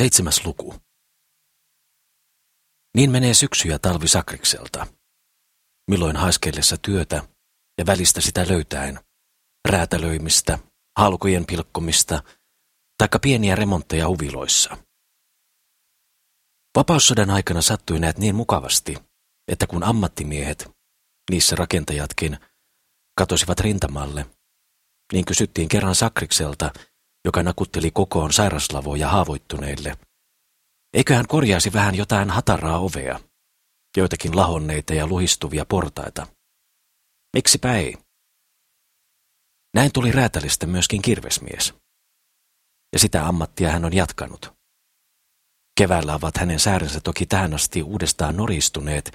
Seitsemäs luku. Niin menee syksy ja talvi Sakrikselta. Milloin haiskellessa työtä ja välistä sitä löytäen, räätälöimistä, halkojen pilkkomista, taikka pieniä remontteja huviloissa. Vapaussodan aikana sattui näet niin mukavasti, että kun ammattimiehet, niissä rakentajatkin, katosivat rintamalle, niin kysyttiin kerran Sakrikselta, joka nakutteli kokoon sairaslavoja haavoittuneille. Eikö hän korjaisi vähän jotain hataraa ovea, joitakin lahonneita ja luhistuvia portaita? Miksipä ei? Näin tuli räätälistä myöskin kirvesmies. Ja sitä ammattia hän on jatkanut. Keväällä ovat hänen säärensä toki tähän asti uudestaan noristuneet,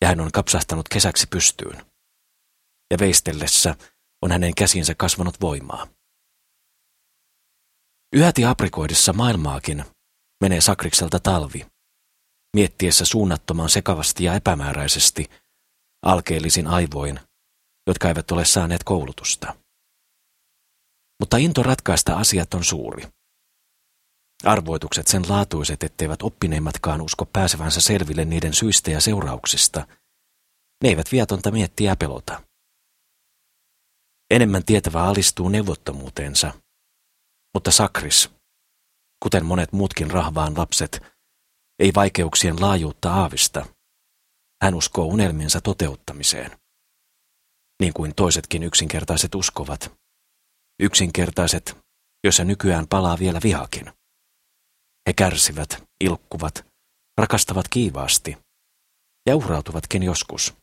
ja hän on kapsahtanut kesäksi pystyyn. Ja veistellessä on hänen käsinsä kasvanut voimaa. Yhäti aprikoidessa maailmaakin menee Sakrikselta talvi, miettiessä suunnattoman sekavasti ja epämääräisesti alkeellisin aivoin, jotka eivät ole saaneet koulutusta. Mutta into ratkaista asiat on suuri. Arvoitukset sen laatuiset, etteivät oppineimmatkaan usko pääsevänsä selville niiden syistä ja seurauksista. Ne eivät viatonta miettiä pelota. Enemmän tietävä alistuu neuvottomuuteensa mutta Sakris, kuten monet muutkin rahvaan lapset, ei vaikeuksien laajuutta aavista. Hän uskoo unelmiensa toteuttamiseen. Niin kuin toisetkin yksinkertaiset uskovat. Yksinkertaiset, joissa nykyään palaa vielä vihakin. He kärsivät, ilkkuvat, rakastavat kiivaasti ja uhrautuvatkin joskus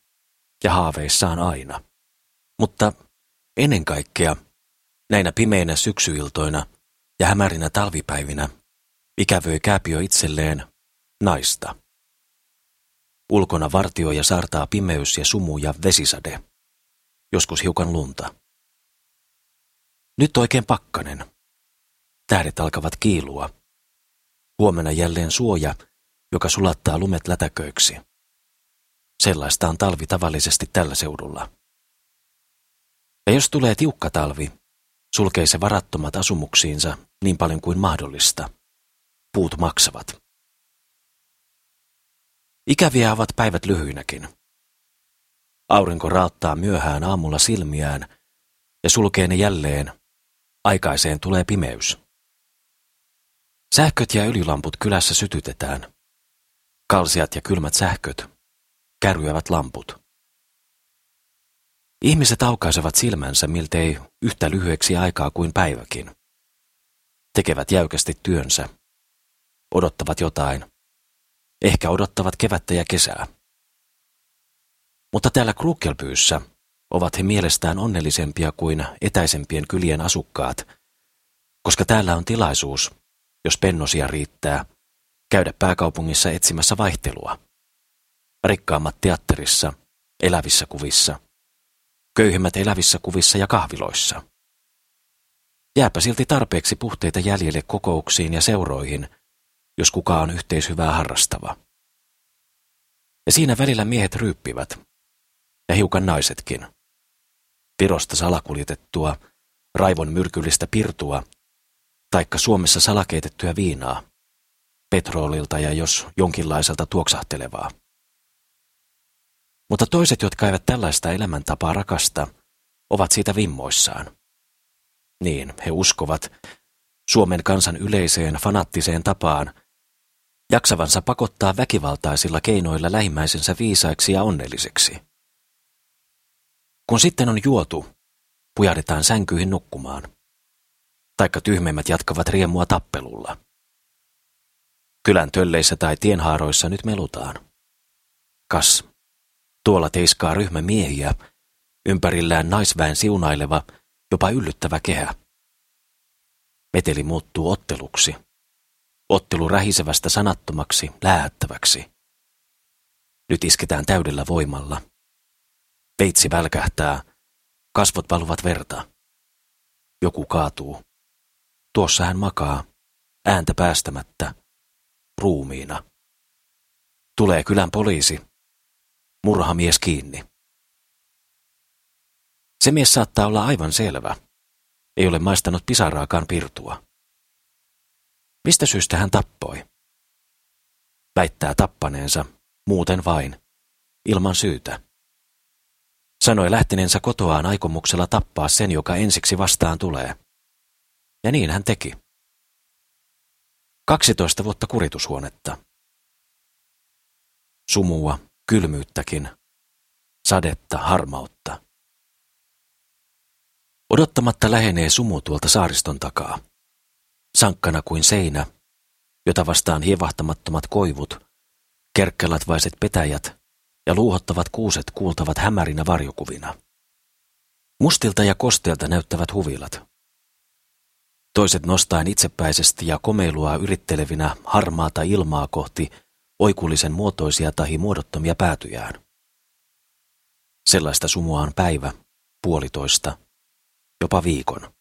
ja haaveissaan aina. Mutta ennen kaikkea näinä pimeinä syksyiltoina – ja hämärinä talvipäivinä ikävöi Kääpiö itselleen naista. Ulkona vartio ja saartaa pimeys ja sumu ja vesisade. Joskus hiukan lunta. Nyt oikein pakkanen. Tähdet alkavat kiilua. Huomenna jälleen suoja, joka sulattaa lumet lätäköiksi. Sellaista on talvi tavallisesti tällä seudulla. Ja jos tulee tiukka talvi, sulkee se varattomat asumuksiinsa niin paljon kuin mahdollista. Puut maksavat. Ikäviä ovat päivät lyhyinäkin. Aurinko raottaa myöhään aamulla silmiään ja sulkee ne jälleen. Aikaiseen tulee pimeys. Sähköt ja öljylamput kylässä sytytetään. Kalsiat ja kylmät sähköt kärryävät lamput. Ihmiset aukaisevat silmänsä miltei yhtä lyhyeksi aikaa kuin päiväkin. Tekevät jäykästi työnsä. Odottavat jotain. Ehkä odottavat kevättä ja kesää. Mutta täällä Krukelpyyssä ovat he mielestään onnellisempia kuin etäisempien kylien asukkaat, koska täällä on tilaisuus, jos pennosia riittää, käydä pääkaupungissa etsimässä vaihtelua. Rikkaammat teatterissa, elävissä kuvissa – köyhimmät elävissä kuvissa ja kahviloissa. Jääpä silti tarpeeksi puhteita jäljelle kokouksiin ja seuroihin, jos kuka on yhteishyvää harrastava. Ja siinä välillä miehet ryyppivät, ja hiukan naisetkin. Virosta salakuljetettua, raivon myrkyllistä pirtua, taikka Suomessa salakeitettyä viinaa, petrolilta ja jos jonkinlaiselta tuoksahtelevaa. Mutta toiset, jotka eivät tällaista elämäntapaa rakasta, ovat siitä vimmoissaan. Niin, he uskovat Suomen kansan yleiseen fanattiseen tapaan, jaksavansa pakottaa väkivaltaisilla keinoilla lähimmäisensä viisaiksi ja onnelliseksi. Kun sitten on juotu, pujahdetaan sänkyihin nukkumaan. Taikka tyhmeimmät jatkavat riemua tappelulla. Kylän tölleissä tai tienhaaroissa nyt melutaan. Kas, Tuolla teiskaa ryhmä miehiä, ympärillään naisväen siunaileva, jopa yllyttävä kehä. Meteli muuttuu otteluksi. Ottelu rähisevästä sanattomaksi, läähättäväksi. Nyt isketään täydellä voimalla. Peitsi välkähtää, kasvot valuvat verta. Joku kaatuu. Tuossa hän makaa, ääntä päästämättä, ruumiina. Tulee kylän poliisi, murhamies kiinni. Se mies saattaa olla aivan selvä. Ei ole maistanut pisaraakaan pirtua. Mistä syystä hän tappoi? Väittää tappaneensa, muuten vain, ilman syytä. Sanoi lähteneensä kotoaan aikomuksella tappaa sen, joka ensiksi vastaan tulee. Ja niin hän teki. 12 vuotta kuritushuonetta. Sumua, kylmyyttäkin, sadetta, harmautta. Odottamatta lähenee sumu tuolta saariston takaa. Sankkana kuin seinä, jota vastaan hievahtamattomat koivut, kerkkelatvaiset petäjät ja luuhottavat kuuset kuultavat hämärinä varjokuvina. Mustilta ja kosteelta näyttävät huvilat. Toiset nostaen itsepäisesti ja komeilua yrittelevinä harmaata ilmaa kohti oikullisen muotoisia tahi muodottomia päätyjään. Sellaista sumua on päivä, puolitoista, jopa viikon.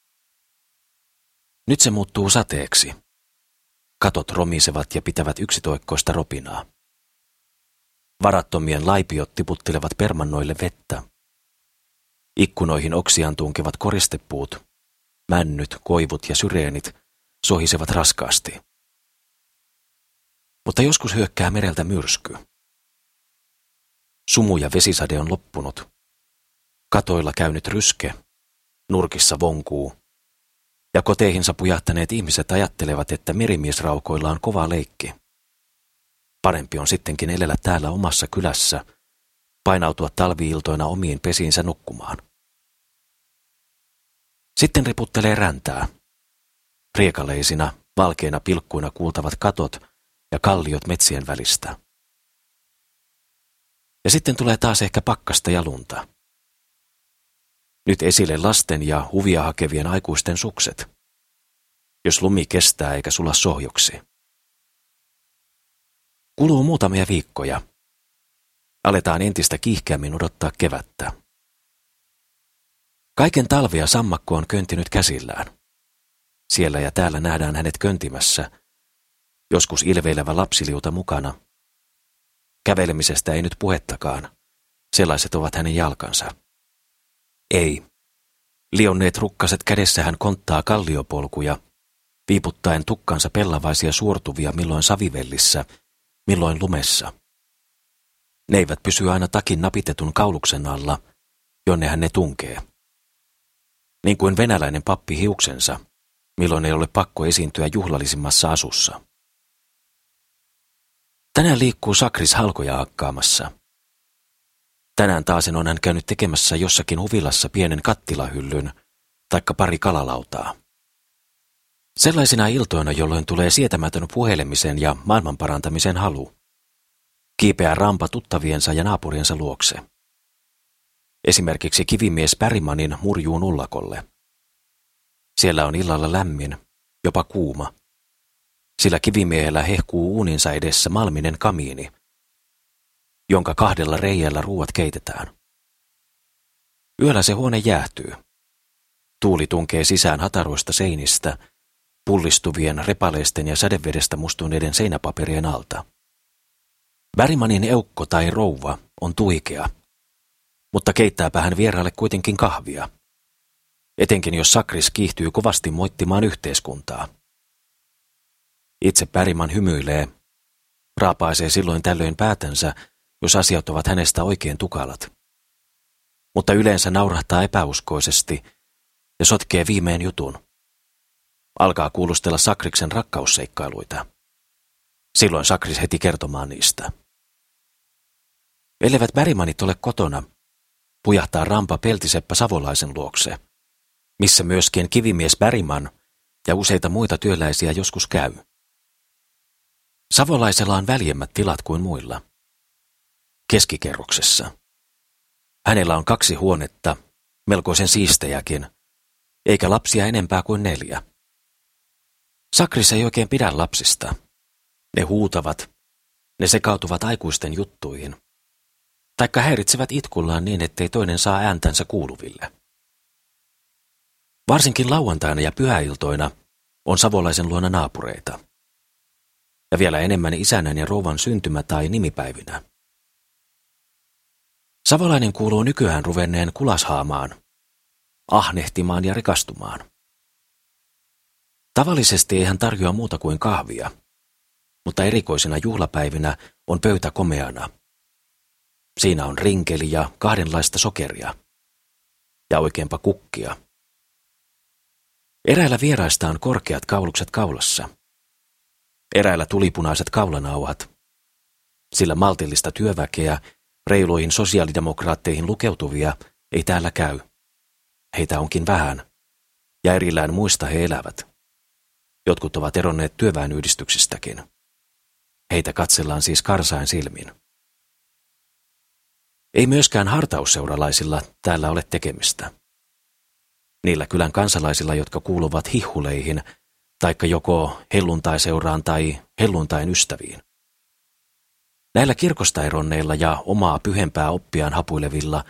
Nyt se muuttuu sateeksi. Katot romisevat ja pitävät yksitoikkoista ropinaa. Varattomien laipiot tiputtelevat permannoille vettä. Ikkunoihin oksiaan tunkevat koristepuut, männyt, koivut ja syreenit sohisevat raskaasti. Mutta joskus hyökkää mereltä myrsky. Sumu ja vesisade on loppunut. Katoilla käynyt ryske, nurkissa vonkuu, ja koteihinsa pujahtaneet ihmiset ajattelevat, että merimiesraukoilla on kova leikki. Parempi on sittenkin elellä täällä omassa kylässä, painautua talviiltoina omiin pesiinsä nukkumaan. Sitten riputtelee räntää. Riekaleisina, valkeina pilkkuina kuultavat katot ja kalliot metsien välistä. Ja sitten tulee taas ehkä pakkasta ja lunta. Nyt esille lasten ja huvia hakevien aikuisten sukset. Jos lumi kestää eikä sulla sohjoksi. Kuluu muutamia viikkoja. Aletaan entistä kiihkeämmin odottaa kevättä. Kaiken talvia sammakko on köntinyt käsillään. Siellä ja täällä nähdään hänet köntimässä, joskus ilveilevä lapsiliuta mukana. Kävelemisestä ei nyt puhettakaan. Sellaiset ovat hänen jalkansa. Ei. Lionneet rukkaset kädessä hän konttaa kalliopolkuja, viiputtaen tukkansa pellavaisia suortuvia milloin savivellissä, milloin lumessa. Ne eivät pysy aina takin napitetun kauluksen alla, jonne hän ne tunkee. Niin kuin venäläinen pappi hiuksensa, milloin ei ole pakko esiintyä juhlallisimmassa asussa. Tänään liikkuu Sakris halkoja akkaamassa. Tänään taasen on hän käynyt tekemässä jossakin huvilassa pienen kattilahyllyn, taikka pari kalalautaa. Sellaisina iltoina, jolloin tulee sietämätön puhelemisen ja maailmanparantamisen halu. Kiipeää rampa tuttaviensa ja naapuriensa luokse. Esimerkiksi kivimies Pärimanin murjuun ullakolle. Siellä on illalla lämmin, jopa kuuma. Sillä kivimiehellä hehkuu uuninsa edessä malminen kamiini, jonka kahdella reijällä ruuat keitetään. Yöllä se huone jäähtyy. Tuuli tunkee sisään hataroista seinistä, pullistuvien repaleisten ja sädevedestä mustuneiden seinäpaperien alta. Värimanin eukko tai rouva on tuikea, mutta keittääpä hän vieraalle kuitenkin kahvia. Etenkin jos Sakris kiihtyy kovasti moittimaan yhteiskuntaa. Itse Päriman hymyilee, raapaisee silloin tällöin päätänsä, jos asiat ovat hänestä oikein tukalat. Mutta yleensä naurahtaa epäuskoisesti ja sotkee viimein jutun. Alkaa kuulustella Sakriksen rakkausseikkailuita. Silloin Sakris heti kertomaan niistä. Ellevät Bärimanit ole kotona, pujahtaa rampa peltiseppä Savolaisen luokse, missä myöskin kivimies Bäriman ja useita muita työläisiä joskus käy. Savolaisella on väljemmät tilat kuin muilla. Keskikerroksessa. Hänellä on kaksi huonetta, melkoisen siistejäkin, eikä lapsia enempää kuin neljä. Sakris ei oikein pidä lapsista. Ne huutavat, ne sekautuvat aikuisten juttuihin, taikka häiritsevät itkullaan niin, ettei toinen saa ääntänsä kuuluville. Varsinkin lauantaina ja pyhäiltoina on savolaisen luona naapureita. Ja vielä enemmän isännän ja rouvan syntymä- tai nimipäivinä. Savolainen kuuluu nykyään ruvenneen kulashaamaan, ahnehtimaan ja rikastumaan. Tavallisesti ei hän tarjoa muuta kuin kahvia, mutta erikoisina juhlapäivinä on pöytä komeana. Siinä on rinkeli ja kahdenlaista sokeria. Ja oikeinpa kukkia. Eräillä vieraista on korkeat kaulukset kaulassa. Eräillä tulipunaiset kaulanauhat. Sillä maltillista työväkeä, reiluihin sosiaalidemokraatteihin lukeutuvia, ei täällä käy. Heitä onkin vähän, ja erillään muista he elävät. Jotkut ovat eronneet työväenyhdistyksistäkin. Heitä katsellaan siis karsain silmin. Ei myöskään hartausseuralaisilla täällä ole tekemistä. Niillä kylän kansalaisilla, jotka kuuluvat hihuleihin, taikka joko helluntaiseuraan tai helluntain ystäviin. Näillä kirkosta eronneilla ja omaa pyhempää oppiaan hapuilevilla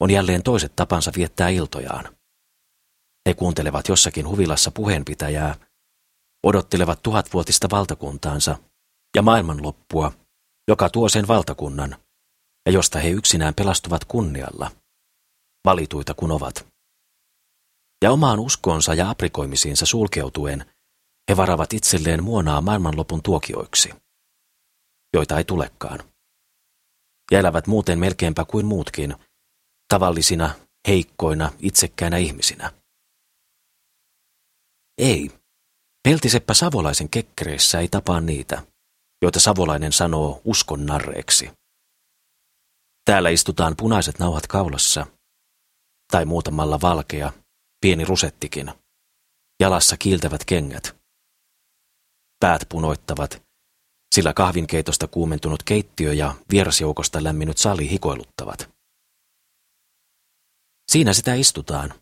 on jälleen toiset tapansa viettää iltojaan. He kuuntelevat jossakin huvilassa puheenpitäjää, odottelevat tuhatvuotista valtakuntaansa ja maailmanloppua, joka tuo sen valtakunnan, ja josta he yksinään pelastuvat kunnialla, valituita kun ovat. Ja omaan uskoonsa ja aprikoimisiinsa sulkeutuen, he varavat itselleen muonaa maailmanlopun tuokioiksi, joita ei tulekaan. Ja elävät muuten melkeinpä kuin muutkin, tavallisina, heikkoina, itsekkäinä ihmisinä. Ei, peltiseppä savolaisen kekkereissä ei tapaa niitä, joita savolainen sanoo uskon narreeksi. Täällä istutaan punaiset nauhat kaulassa, tai muutamalla valkea, pieni rusettikin, jalassa kiiltävät kengät. Päät punoittavat, sillä kahvinkeitosta kuumentunut keittiö ja vierasjoukosta lämminyt sali hikoiluttavat. Siinä sitä istutaan,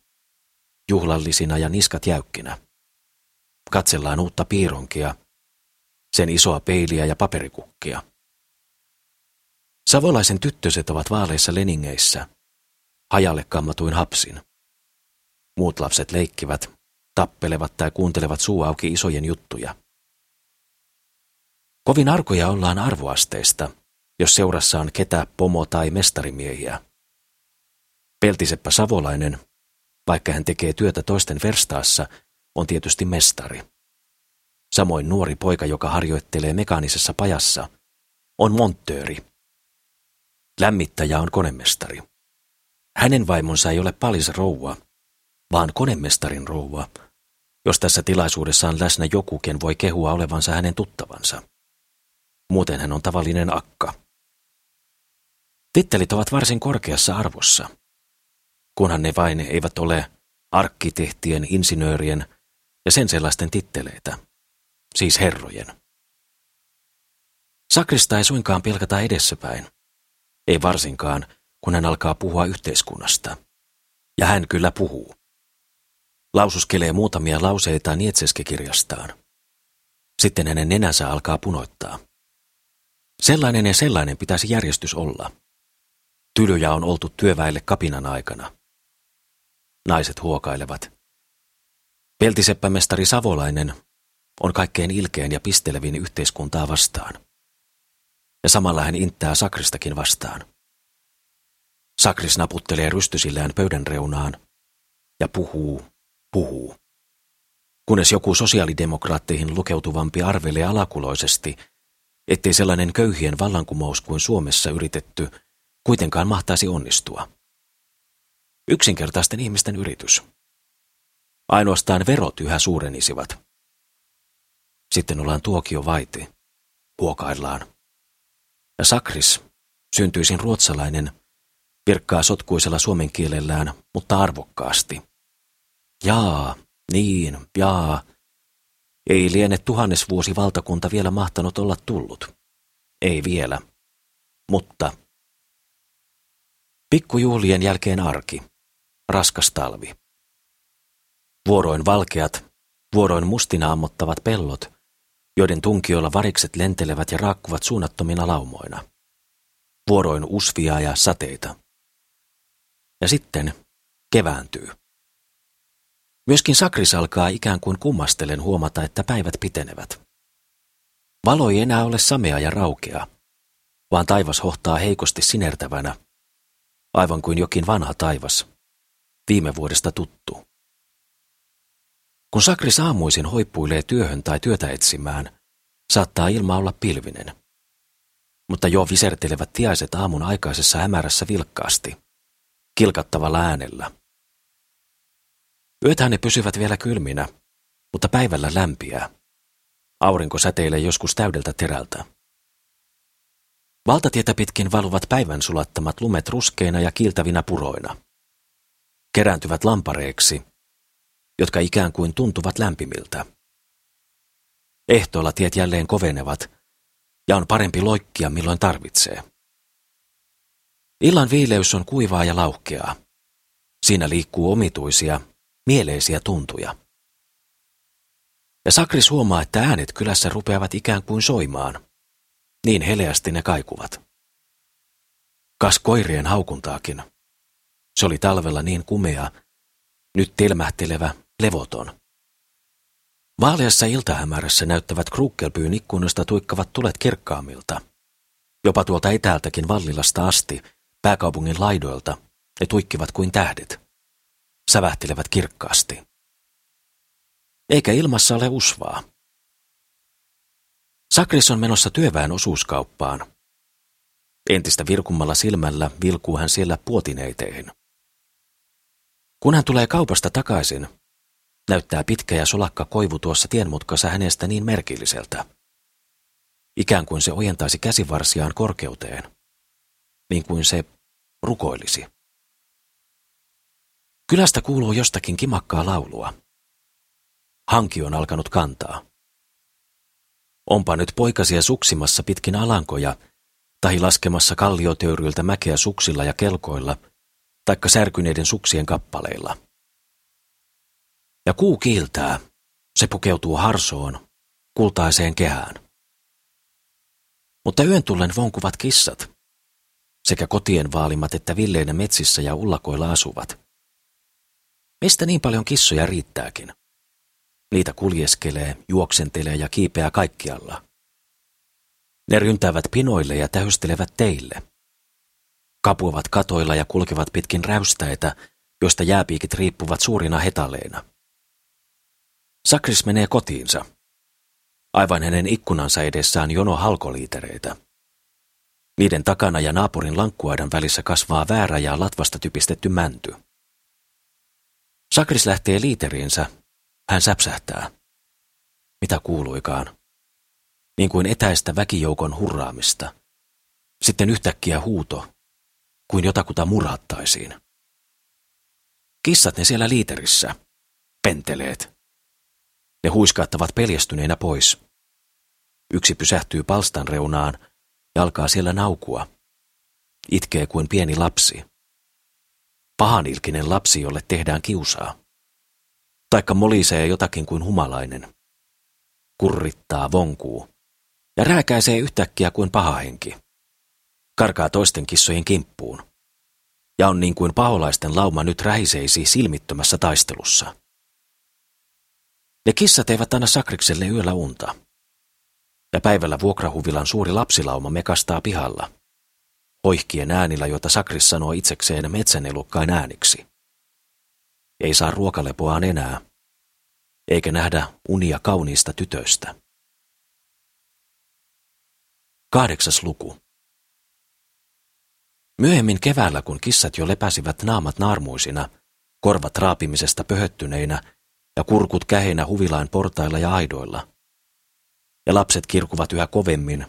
juhlallisina ja niskat jäykkinä. Katsellaan uutta piironkia, sen isoa peiliä ja paperikukkia. Savolaisen tyttöset ovat vaaleissa leningeissä, hajalle kammatuin hapsin. Muut lapset leikkivät, tappelevat tai kuuntelevat suu auki isojen juttuja. Kovin arkoja ollaan arvoasteista, jos seurassa on ketä pomo- tai mestarimiehiä. Peltiseppä Savolainen, vaikka hän tekee työtä toisten verstaassa, on tietysti mestari. Samoin nuori poika, joka harjoittelee mekaanisessa pajassa, on monttööri. Lämmittäjä on konemestari. Hänen vaimonsa ei ole palis rouva, vaan konemestarin rouva, jos tässä tilaisuudessa on läsnä joku, ken voi kehua olevansa hänen tuttavansa. Muuten hän on tavallinen akka. Tittelit ovat varsin korkeassa arvossa, kunhan ne vain eivät ole arkkitehtien, insinöörien ja sen sellaisten titteleitä, siis herrojen. Sakrista ei suinkaan pilkata edessäpäin, ei varsinkaan, kun hän alkaa puhua yhteiskunnasta. Ja hän kyllä puhuu. Laususkelee muutamia lauseita Nietseskekirjastaan. Sitten hänen nenänsä alkaa punoittaa. Sellainen ja sellainen pitäisi järjestys olla. Tylyjä on oltu työväille kapinan aikana. Naiset huokailevat. Peltiseppämestari Savolainen on kaikkein ilkein ja pistelevin yhteiskuntaa vastaan. Ja samalla hän inttää Sakristakin vastaan. Sakris naputtelee rystysillään pöydän reunaan ja puhuu, puhuu. Kunnes joku sosiaalidemokraatteihin lukeutuvampi arvelee alakuloisesti, ettei sellainen köyhien vallankumous kuin Suomessa yritetty kuitenkaan mahtaisi onnistua. Yksinkertaisten ihmisten yritys. Ainoastaan verot yhä suurenisivat. Sitten ollaan tuokio vaiti. Huokaillaan. Ja Sakris, syntyisin ruotsalainen, virkkaa sotkuisella suomen kielellään, mutta arvokkaasti. Jaa, niin, jaa. Ei liene tuhannesvuosi valtakunta vielä mahtanut olla tullut. Ei vielä. Mutta. Pikkujuhlien jälkeen arki. Raskas talvi. Vuoroin valkeat, vuoroin mustina ammottavat pellot, joiden tunkioilla varikset lentelevät ja raakkuvat suunnattomina laumoina. Vuoroin usvia ja sateita. Ja sitten kevääntyy. Myöskin Sakris alkaa ikään kuin kummastellen huomata, että päivät pitenevät. Valo ei enää ole samea ja raukea, vaan taivas hohtaa heikosti sinertävänä, aivan kuin jokin vanha taivas, viime vuodesta tuttu. Kun Sakris aamuisin hoippuilee työhön tai työtä etsimään, saattaa ilma olla pilvinen. Mutta jo visertelevät tiaiset aamun aikaisessa hämärässä vilkkaasti, kilkattavalla äänellä. Yötään ne pysyvät vielä kylminä, mutta päivällä lämpiää. Aurinko säteilee joskus täydeltä terältä. Valtatietä pitkin valuvat päivän sulattamat lumet ruskeina ja kiiltävinä puroina. Kerääntyvät lampareiksi, jotka ikään kuin tuntuvat lämpimiltä. Ehtoolla tiet jälleen kovenevat, ja on parempi loikkia milloin tarvitsee. Illan viileys on kuivaa ja lauhkeaa. Siinä liikkuu omituisia, mieleisiä tuntuja. Ja Sakris huomaa, että äänet kylässä rupeavat ikään kuin soimaan. Niin heleästi ne kaikuvat. Kas koirien haukuntaakin. Se oli talvella niin kumea, nyt telmähtelevä, levoton. Vaaleassa iltahämärässä näyttävät Krukkelpyyn ikkunoista tuikkavat tulet kirkkaammilta. Jopa tuolta etäältäkin Vallilasta asti, pääkaupungin laidoilta, ne tuikkivat kuin tähdet. Sävähtelevät kirkkaasti. Eikä ilmassa ole usvaa. Sakris on menossa työväen osuuskauppaan. Entistä virkummalla silmällä vilkuu hän siellä puotineiteihin. Kun hän tulee kaupasta takaisin, näyttää pitkä ja solakka koivu tuossa tienmutkassa hänestä niin merkilliseltä. Ikään kuin se ojentaisi käsivarsiaan korkeuteen, niin kuin se rukoilisi. Kylästä kuuluu jostakin kimakkaa laulua. Hanki on alkanut kantaa. Onpa nyt poikasia suksimassa pitkin alankoja, tai laskemassa kalliotöyryltä mäkeä suksilla ja kelkoilla, taikka särkyneiden suksien kappaleilla. Ja kuu kiiltää, se pukeutuu harsoon, kultaiseen kehään. Mutta yön tullen vonkuvat kissat, sekä kotien vaalimat että villeinä metsissä ja ullakoilla asuvat. Mistä niin paljon kissoja riittääkin? Niitä kuljeskelee, juoksentelee ja kiipeää kaikkialla. Ne ryntäävät pinoille ja tähystelevät teille. Kapuavat katoilla ja kulkevat pitkin räystäitä, joista jääpiikit riippuvat suurina hetaleina. Sakris menee kotiinsa. Aivan hänen ikkunansa edessään jono halkoliitereitä. Niiden takana ja naapurin lankkuaidan välissä kasvaa väärä ja latvasta typistetty mänty. Sakris lähtee liiteriinsä hän säpsähtää. Mitä kuuluikaan? Niin kuin etäistä väkijoukon hurraamista. Sitten yhtäkkiä huuto, kuin jotakuta murhattaisiin. Kissat ne siellä liiterissä. Penteleet. Ne huiskaattavat peljestyneinä pois. Yksi pysähtyy palstan reunaan ja alkaa siellä naukua. Itkee kuin pieni lapsi. Pahanilkinen lapsi, jolle tehdään kiusaa taikka molisee jotakin kuin humalainen. Kurrittaa, vonkuu ja rääkäisee yhtäkkiä kuin paha henki. Karkaa toisten kissojen kimppuun. Ja on niin kuin paholaisten lauma nyt rähiseisi silmittömässä taistelussa. Ne kissat eivät anna Sakrikselle yöllä unta. Ja päivällä vuokrahuvilan suuri lapsilauma mekastaa pihalla. Hoihkien äänillä, joita Sakris sanoo itsekseen metsänelukkain ääniksi. Ei saa ruokalepoaan enää, eikä nähdä unia kauniista tytöstä. Kahdeksas luku. Myöhemmin keväällä, kun kissat jo lepäsivät naamat naarmuisina, korvat raapimisesta pöhöttyneinä ja kurkut käheinä huvilain portailla ja aidoilla, ja lapset kirkuvat yhä kovemmin,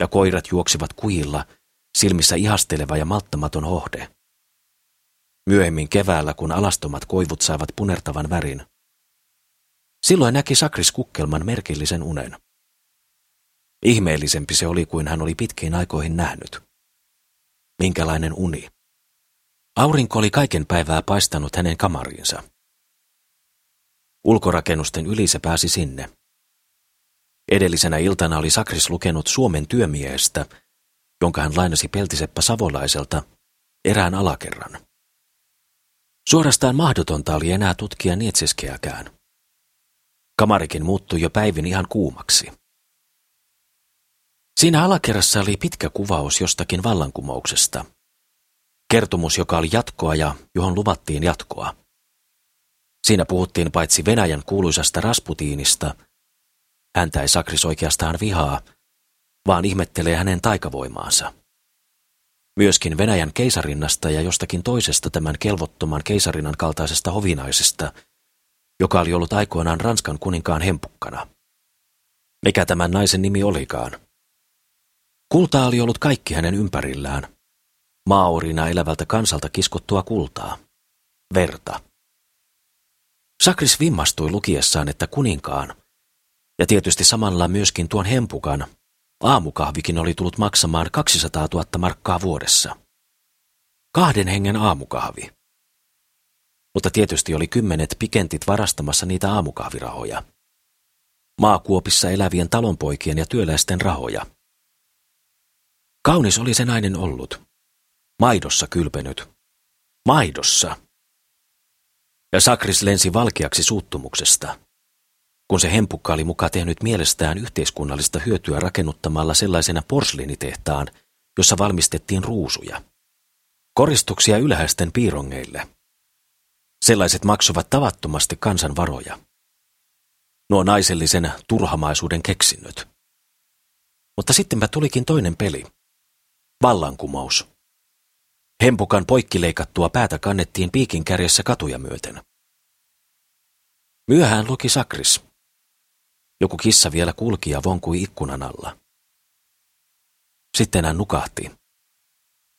ja koirat juoksivat kujilla, silmissä ihasteleva ja malttamaton hohde. Myöhemmin keväällä, kun alastomat koivut saivat punertavan värin, Silloin näki Sakris Kukkelman merkillisen unen. Ihmeellisempi se oli kuin hän oli pitkiin aikoihin nähnyt. Minkälainen uni? Aurinko oli kaiken päivää paistanut hänen kamariinsa. Ulkorakennusten yli se pääsi sinne. Edellisenä iltana oli Sakris lukenut Suomen työmiestä, jonka hän lainasi Peltiseppa Savolaiselta erään alakerran. Suorastaan mahdotonta oli enää tutkia Nietseskeäkään. Kamarikin muuttui jo päivin ihan kuumaksi. Siinä alakerrassa oli pitkä kuvaus jostakin Siinä puhuttiin paitsi Venäjän kuuluisasta Rasputiinista, häntä ei Sakris oikeastaan vihaa, vaan ihmettelee hänen taikavoimaansa. Myöskin Venäjän keisarinnasta ja jostakin toisesta tämän kelvottoman keisarinan kaltaisesta hovinaisesta, joka oli ollut aikoinaan Ranskan kuninkaan hempukkana. Mikä tämän naisen nimi olikaan? Kultaa oli ollut kaikki hänen ympärillään. Maorina elävältä kansalta kiskottua kultaa. Verta. Sakris vimmastui lukiessaan, että kuninkaan, ja tietysti samalla myöskin tuon hempukan, aamukahvikin oli tullut maksamaan 200 000 markkaa vuodessa. Kahden hengen aamukahvi. Mutta tietysti oli kymmenet pikentit varastamassa niitä aamukahvirahoja. Maakuopissa elävien talonpoikien ja työläisten rahoja. Kaunis oli se nainen ollut. Maidossa kylpenyt. Maidossa. Ja Sakris lensi valkeaksi suuttumuksesta, kun se hempukka oli muka tehnyt mielestään yhteiskunnallista hyötyä rakennuttamalla sellaisena porsliinitehtaan, jossa valmistettiin ruusuja. Koristuksia ylhäisten piirongeille. Sellaiset maksuvat tavattomasti kansan varoja. Nuo naisellisen turhamaisuuden keksinnöt. Mutta sittenpä tulikin toinen peli. Vallankumous. Hempukan poikkileikattua päätä kannettiin piikin kärjessä katuja myöten. Myöhään luki Sakris. Joku kissa vielä kulki ja vonkui ikkunan alla. Sitten hän nukahti,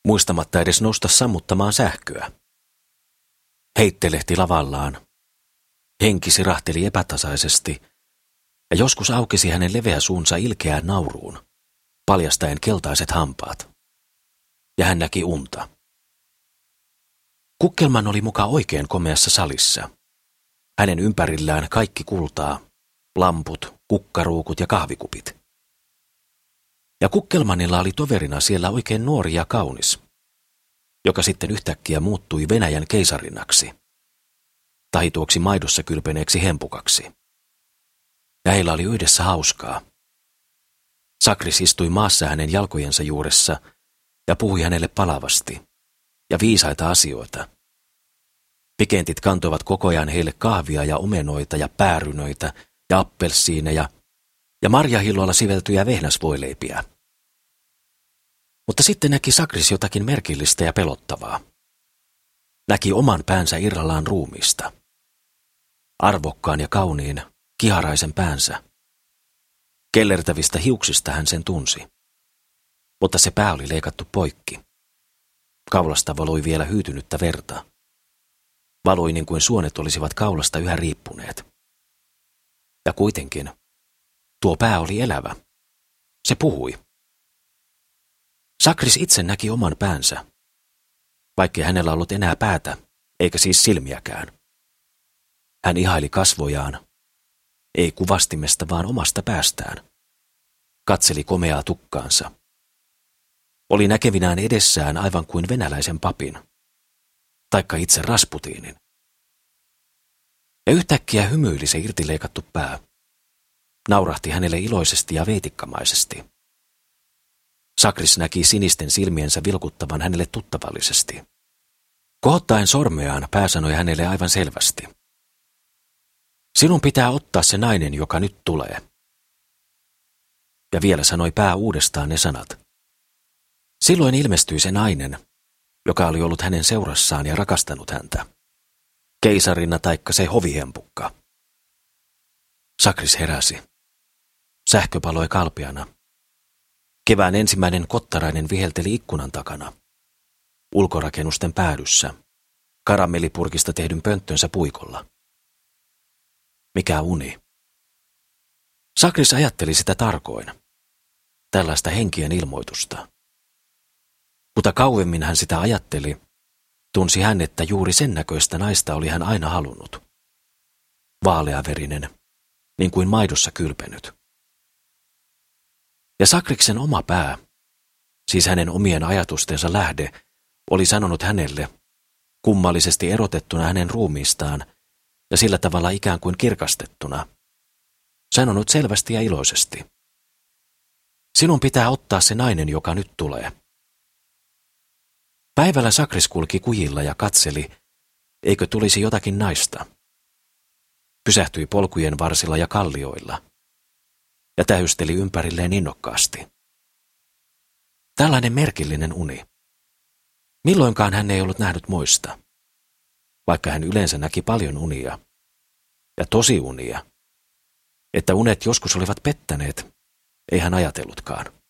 muistamatta edes nousta sammuttamaan sähköä. Heittelehti lavallaan. Henki sirahteli epätasaisesti, ja joskus aukesi hänen leveä suunsa ilkeään nauruun, paljastaen keltaiset hampaat. Ja hän näki unta. Kukkelman oli muka oikein komeassa salissa. Hänen ympärillään kaikki kultaa, lamput, kukkaruukut ja kahvikupit. Ja Kukkelmanilla oli toverina siellä oikein nuori ja kaunis, joka sitten yhtäkkiä muuttui Venäjän keisarinnaksi, tai tuoksi maidossa kylpeneeksi hempukaksi. Ja heillä oli yhdessä hauskaa. Sakris istui maassa hänen jalkojensa juuressa ja puhui hänelle palavasti ja viisaita asioita. Pikentit kantoivat koko ajan heille kahvia ja omenoita ja päärynöitä ja appelsiineja ja marjahilloilla siveltyjä vehnäsvoileipiä. Mutta sitten näki Sakris jotakin merkillistä ja pelottavaa. Näki oman päänsä irrallaan ruumiista. Arvokkaan ja kauniin, kiharaisen päänsä. Kellertävistä hiuksista hän sen tunsi. Mutta se pää oli leikattu poikki. Kaulasta valoi vielä hyytynyttä verta. Valoi niin kuin suonet olisivat kaulasta yhä riippuneet. Ja kuitenkin, tuo pää oli elävä. Se puhui. Sakris itse näki oman päänsä, vaikkei hänellä ollut enää päätä, eikä siis silmiäkään. Hän ihaili kasvojaan, ei kuvastimesta, vaan omasta päästään. Katseli komeaa tukkaansa. Oli näkevinään edessään aivan kuin venäläisen papin, taikka itse Rasputiinin. Ja yhtäkkiä hymyili se irtileikattu pää. Naurahti hänelle iloisesti ja veitikkamaisesti. Sakris näki sinisten silmiensä vilkuttavan hänelle tuttavallisesti. Kohottaen sormeaan pää sanoi hänelle aivan selvästi. Sinun pitää ottaa se nainen, joka nyt tulee. Ja vielä sanoi pää uudestaan ne sanat. Silloin ilmestyi se nainen, joka oli ollut hänen seurassaan ja rakastanut häntä. Keisarina taikka se hovihempukka. Sakris heräsi. Sähkö paloi kalpiana. Kevään ensimmäinen kottarainen vihelteli ikkunan takana. Ulkorakennusten päädyssä. Karamellipurkista tehdyn pönttönsä puikolla. Mikä uni? Sakris ajatteli sitä tarkoin. Tällaista henkien ilmoitusta. Mutta kauemmin hän sitä ajatteli, tunsi hän, että juuri sen näköistä naista oli hän aina halunnut. Vaaleaverinen, niin kuin maidossa kylpenyt. Ja Sakriksen oma pää, siis hänen omien ajatustensa lähde, oli sanonut hänelle, kummallisesti erotettuna hänen ruumiistaan ja sillä tavalla ikään kuin kirkastettuna, sanonut selvästi ja iloisesti. Sinun pitää ottaa se nainen, joka nyt tulee. Päivällä Sakris kulki kujilla ja katseli, eikö tulisi jotakin naista. pysähtyi polkujen varsilla ja kallioilla ja tähysteli ympärilleen innokkaasti. Tällainen merkillinen uni. Milloinkaan hän ei ollut nähnyt muista, vaikka hän yleensä näki paljon unia, ja tosi unia. Että unet joskus olivat pettäneet, ei hän ajatellutkaan.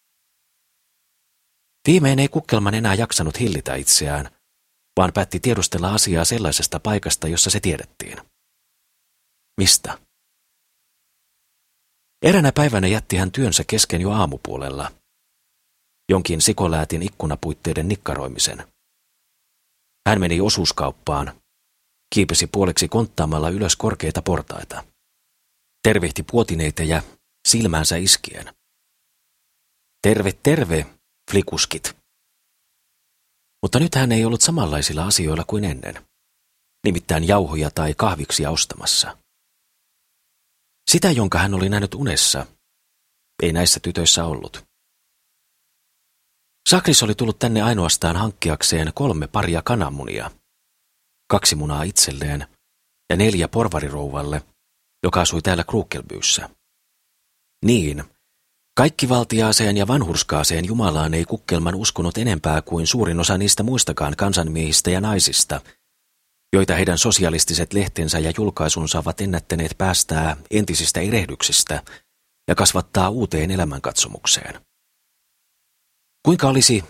Viimein ei Kukkelman enää jaksanut hillitä itseään, vaan päätti tiedustella asiaa sellaisesta paikasta, jossa se tiedettiin. Mistä? Eränä päivänä jätti hän työnsä kesken jo aamupuolella. Jonkin sikoläätin ikkunapuitteiden nikkaroimisen. Hän meni osuuskauppaan, kiipesi puoleksi konttaamalla ylös korkeita portaita. Tervehti puotineitejä silmäänsä iskien. Terve, terve, flikuskit. Mutta nyt hän ei ollut samanlaisilla asioilla kuin ennen. Nimittäin jauhoja tai kahviksia ostamassa. Sitä, jonka hän oli nähnyt unessa, ei näissä tytöissä ollut. Sakris oli tullut tänne ainoastaan hankkiakseen kolme paria kananmunia, kaksi munaa itselleen ja neljä porvarirouvalle, joka asui täällä Krukelbyyssä. Niin, kaikki valtiaaseen ja vanhurskaaseen Jumalaan ei kukkelman uskonut enempää kuin suurin osa niistä muistakaan kansanmiehistä ja naisista, joita heidän sosialistiset lehtensä ja julkaisunsa ovat ennättäneet päästää entisistä erehdyksistä ja kasvattaa uuteen elämänkatsomukseen. Kuinka olisi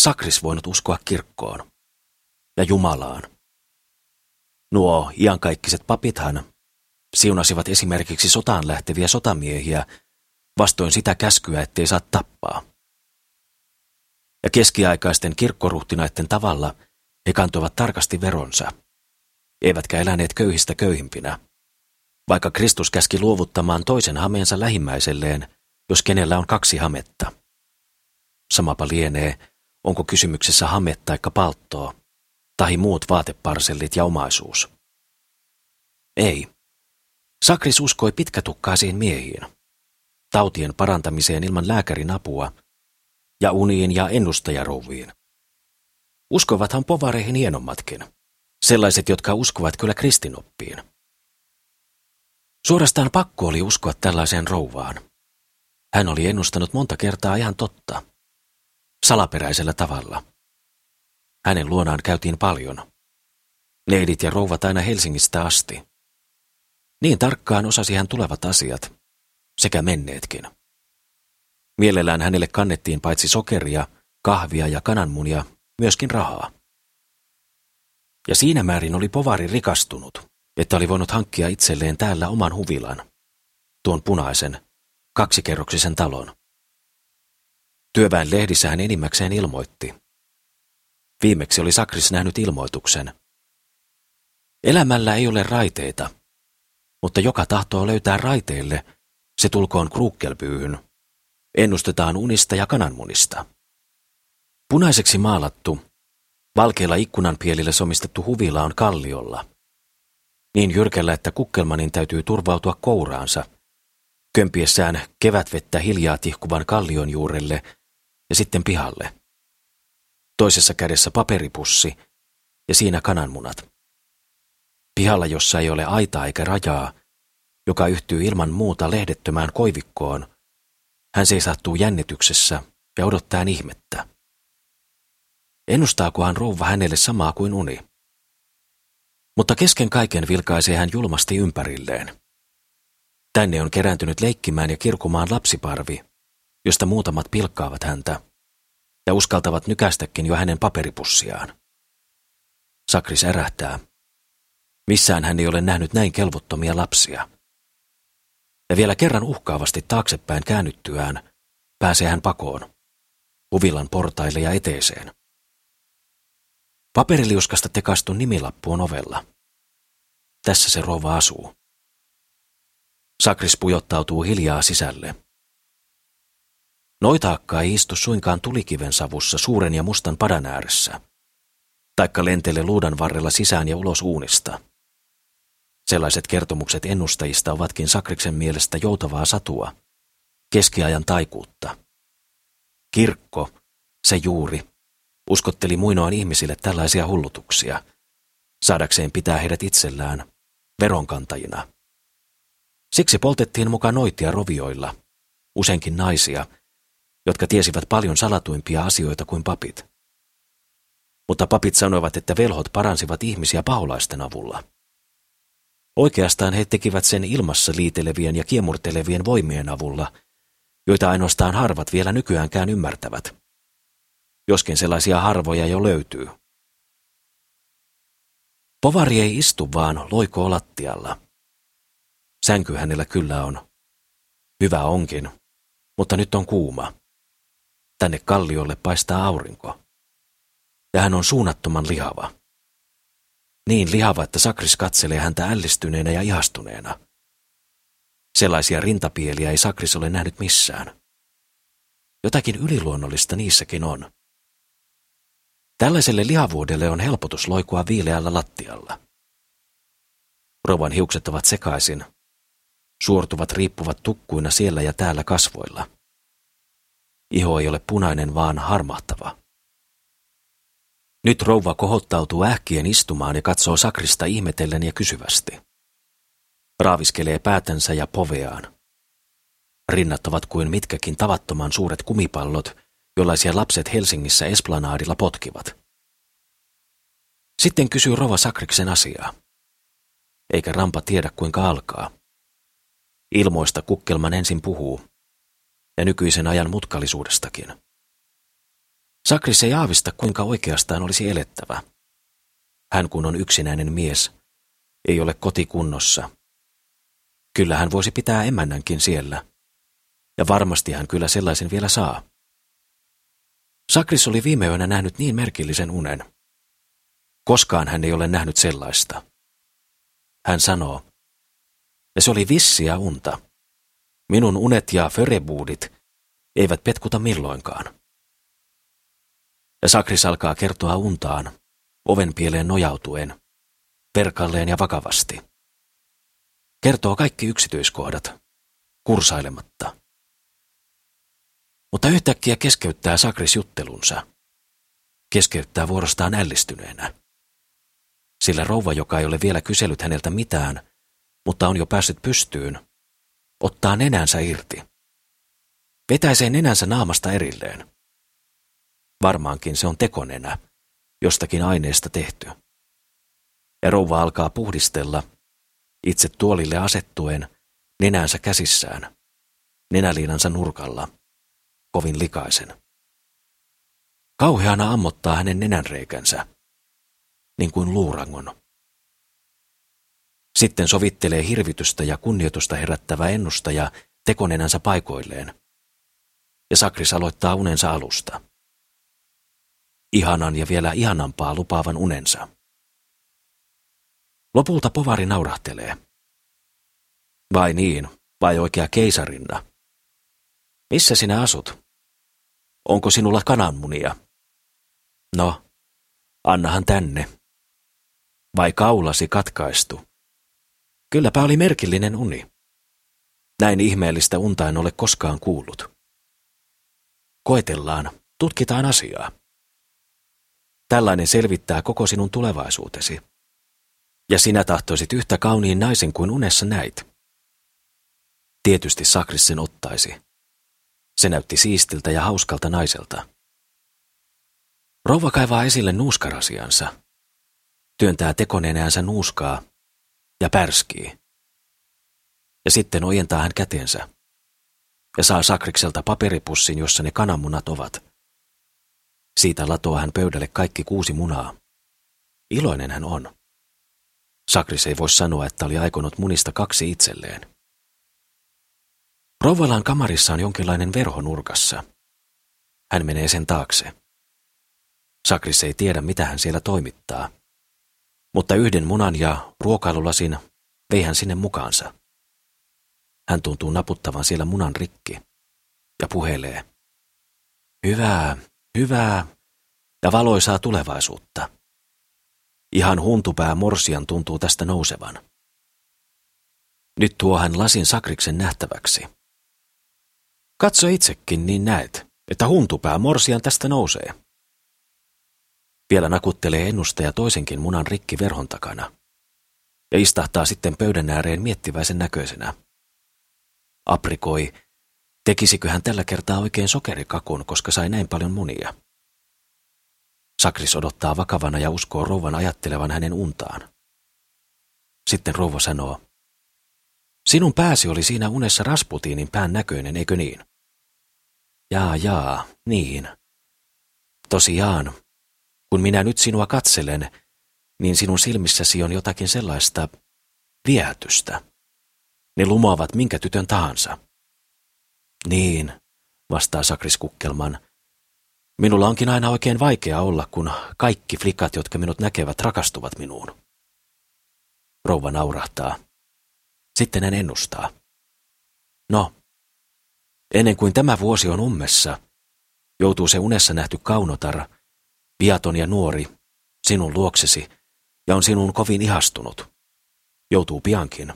Sakris voinut uskoa kirkkoon ja Jumalaan? Nuo iankaikkiset papithan siunasivat esimerkiksi sotaan lähteviä sotamiehiä vastoin sitä käskyä, ettei saa tappaa. Ja keskiaikaisten kirkkoruhtinaiden tavalla he kantoivat tarkasti veronsa, eivätkä eläneet köyhistä köyhimpinä, vaikka Kristus käski luovuttamaan toisen hameensa lähimmäiselleen, jos kenellä on kaksi hametta. Samapa lienee, onko kysymyksessä hame tai palttoa, tai muut vaateparsellit ja omaisuus. Ei. Sakris uskoi pitkätukkaisiin miehiin, tautien parantamiseen ilman lääkärin apua ja uniin ja ennustajarouviin. Uskovathan povareihin hienommatkin, sellaiset, jotka uskovat kyllä kristinoppiin. Suorastaan pakko oli uskoa tällaiseen rouvaan. Hän oli ennustanut monta kertaa ihan totta, salaperäisellä tavalla. Hänen luonaan käytiin paljon. Leidit ja rouvat aina Helsingistä asti. Niin tarkkaan osasi hän tulevat asiat, sekä menneetkin. Mielellään hänelle kannettiin paitsi sokeria, kahvia ja kananmunia, myöskin rahaa. Ja siinä määrin oli povari rikastunut, että oli voinut hankkia itselleen täällä oman huvilan, tuon punaisen, kaksikerroksisen talon. Työväen lehdissä hän enimmäkseen ilmoitti. Viimeksi oli Sakris nähnyt ilmoituksen. Elämällä ei ole raiteita, mutta joka tahtoo löytää raiteille – se tulkoon kruukkelpyyhyn. Ennustetaan unista ja kananmunista. Punaiseksi maalattu, valkeilla ikkunanpielille somistettu huvila on kalliolla. Niin jyrkällä, että kukkelmanin täytyy turvautua kouraansa, kömpiessään kevätvettä hiljaa tihkuvan kallion juurelle ja sitten pihalle. Toisessa kädessä paperipussi ja siinä kananmunat. Pihalla, jossa ei ole aitaa eikä rajaa, joka yhtyy ilman muuta lehdettömään koivikkoon. Hän seisahtuu jännityksessä ja odottaa ihmettä. Ennustaakohan rouva hänelle samaa kuin uni? Mutta kesken kaiken vilkaisee hän julmasti ympärilleen. Tänne on kerääntynyt leikkimään ja kirkumaan lapsiparvi, josta muutamat pilkkaavat häntä ja uskaltavat nykästäkin jo hänen paperipussiaan. Sakris ärähtää. Missään hän ei ole nähnyt näin kelvottomia lapsia ja vielä kerran uhkaavasti taaksepäin käännyttyään pääsee hän pakoon, huvilan portaille ja eteeseen. Paperiliuskasta tekaistu nimilappu on ovella. Tässä se rouva asuu. Sakris pujottautuu hiljaa sisälle. Noitaakka ei istu suinkaan tulikiven savussa suuren ja mustan padan ääressä, taikka lentele luudan varrella sisään ja ulos uunista. Sellaiset kertomukset ennustajista ovatkin Sakriksen mielestä joutavaa satua, keskiajan taikuutta. Kirkko, se juuri, uskotteli muinoin ihmisille tällaisia hullutuksia, saadakseen pitää heidät itsellään veronkantajina Siksi poltettiin mukaan noitia rovioilla, useinkin naisia, jotka tiesivät paljon salatuimpia asioita kuin papit. Mutta papit sanoivat, että velhot paransivat ihmisiä paholaisten avulla. Oikeastaan he tekivät sen ilmassa liitelevien ja kiemurtelevien voimien avulla, joita ainoastaan harvat vielä nykyäänkään ymmärtävät. Joskin sellaisia harvoja jo löytyy. Povari ei istu vaan loikoo lattialla. Sänky hänellä kyllä on. Hyvä onkin, mutta nyt on kuuma. Tänne kalliolle paistaa aurinko. Ja hän on suunnattoman lihava. Niin lihava, että Sakris katselee häntä ällistyneenä ja ihastuneena. Sellaisia rintapieliä ei Sakris ole nähnyt missään. Jotakin yliluonnollista niissäkin on. Tällaiselle lihavuudelle on helpotus loikua viileällä lattialla. Rovan hiukset ovat sekaisin. Suortuvat riippuvat tukkuina siellä ja täällä kasvoilla. Iho ei ole punainen, vaan harmahtava. Nyt rouva kohottautuu ähkien istumaan ja katsoo sakrista ihmetellen ja kysyvästi. Raaviskelee päätänsä ja poveaan. Rinnat ovat kuin mitkäkin tavattoman suuret kumipallot, jollaisia lapset Helsingissä Esplanaadilla potkivat. Sitten kysyy Rova Sakriksen asiaa. Eikä Rampa tiedä kuinka alkaa. Ilmoista kukkelman ensin puhuu, ja nykyisen ajan mutkallisuudestakin. Sakris ei aavista, kuinka oikeastaan olisi elettävä. Hän kun on yksinäinen mies, ei ole kotikunnossa. Kyllä hän voisi pitää emännänkin siellä. Ja varmasti hän kyllä sellaisen vielä saa. Sakris oli viime yönä nähnyt niin merkillisen unen. Koskaan hän ei ole nähnyt sellaista. Hän sanoo, ja se oli vissiä unta. Minun unet ja förebuudit eivät petkuta milloinkaan. Sakris alkaa kertoa untaan, oven pieleen nojautuen, perkalleen ja vakavasti. Kertoo kaikki yksityiskohdat, kursailematta. Mutta yhtäkkiä keskeyttää Sakris juttelunsa. Keskeyttää vuorostaan ällistyneenä. Sillä rouva, joka ei ole vielä kysellyt häneltä mitään, mutta on jo päässyt pystyyn, ottaa nenänsä irti. Vetäisee nenänsä naamasta erilleen. Varmaankin se on tekonenä, jostakin aineesta tehty. Ja rouva alkaa puhdistella, itse tuolille asettuen, nenänsä käsissään, nenäliinansa nurkalla, kovin likaisen. Kauheana ammottaa hänen nenänreikänsä, niin kuin luurangon. Sitten sovittelee hirvitystä ja kunnioitusta herättävää ennustaja tekonenänsä paikoilleen. Ja Sakris aloittaa unensa alusta. Ihanan ja vielä ihanampaa lupaavan unensa. Lopulta povari naurahtelee. Vai niin, vai oikea keisarinna? Missä sinä asut? Onko sinulla kananmunia? No, annahan tänne. Vai kaulasi katkaistu? Kylläpä oli merkillinen uni. Näin ihmeellistä unta en ole koskaan kuullut. Koetellaan, tutkitaan asiaa. Tällainen selvittää koko sinun tulevaisuutesi. Ja sinä tahtoisit yhtä kauniin naisen kuin unessa näit. Tietysti Sakris sen ottaisi. Se näytti siistiltä ja hauskalta naiselta. Rouva kaivaa esille nuuskarasiansa. Työntää tekonenäänsä nuuskaa ja pärskii. Ja sitten ojentaa hän käteensä ja saa Sakrikselta paperipussin, jossa ne kananmunat ovat. Siitä latoo hän pöydälle kaikki kuusi munaa. Iloinen hän on. Sakris ei voi sanoa, että oli aikonut munista kaksi itselleen. Rouvalan kamarissa on jonkinlainen verho nurkassa. Hän menee sen taakse. Sakris ei tiedä, mitä hän siellä toimittaa mutta yhden munan ja ruokailulasin vei hän sinne mukaansa. Hän tuntuu naputtavan siellä munan rikki ja puhelee. Hyvää, hyvää ja valoisaa tulevaisuutta. Ihan huntupää morsian tuntuu tästä nousevan. Nyt tuo hän lasin sakriksen nähtäväksi. Katso itsekin, niin näet, että huntupää morsian tästä nousee. Vielä nakuttelee ennustaja toisenkin munan rikki verhon takana ja istahtaa sitten pöydän ääreen miettiväisen näköisenä. aprikoi, tekisikö hän tällä kertaa oikein sokerikakun, koska sai näin paljon munia. Sakris odottaa vakavana ja uskoo rouvan ajattelevan hänen untaan. Sitten rouva sanoo, Sinun pääsi oli siinä unessa Rasputiinin pään näköinen, eikö niin? Jaa, jaa, niin. Tosiaan, kun minä nyt sinua katselen, niin sinun silmissäsi on jotakin sellaista viehätystä. Ne lumoavat minkä tytön tahansa. Niin, vastaa Sakris Kukkelman. Minulla onkin aina oikein vaikea olla, kun kaikki flikat, jotka minut näkevät, rakastuvat minuun. Rouva naurahtaa. Sitten hän ennustaa. No, ennen kuin tämä vuosi on ummessa, joutuu se unessa nähty kaunotar, viaton ja nuori, sinun luoksesi, ja on sinun kovin ihastunut. Joutuu piankin.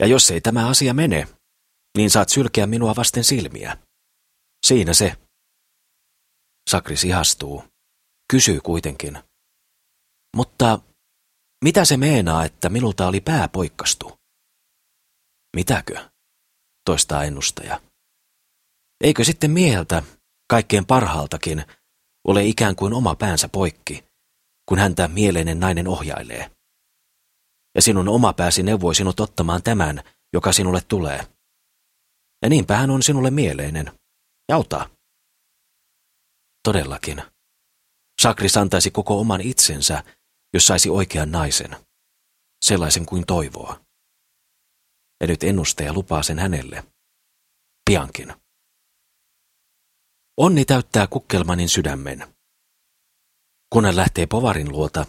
Ja jos ei tämä asia mene, niin saat sylkeä minua vasten silmiä. Siinä se. Sakris ihastuu. Kysyy kuitenkin. Mutta mitä se meenaa, että minulta oli pää poikkastu? Mitäkö? Toistaa ennustaja. Eikö sitten mieheltä, kaikkein parhaaltakin, ole ikään kuin oma päänsä poikki, kun häntä mieleinen nainen ohjailee? Ja sinun oma pääsi neuvoi sinut ottamaan tämän, joka sinulle tulee. Ja niinpä hän on sinulle mieleinen. Jauta. Todellakin. Sakris antaisi koko oman itsensä, jos saisi oikean naisen. Sellaisen kuin toivoo. Ja nyt ennustaja lupaa sen hänelle. Piankin. Onni täyttää Kukkelmanin sydämen. Kun hän lähtee Povarin luota,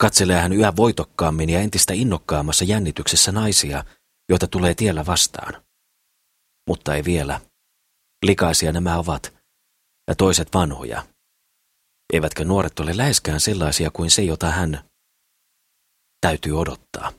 katselee hän yhä voitokkaammin ja entistä innokkaammassa jännityksessä naisia, joita tulee tiellä vastaan. Mutta ei vielä. Likaisia nämä ovat, ja toiset vanhoja. Eivätkä nuoret ole läheskään sellaisia kuin se, jota hän täytyy odottaa.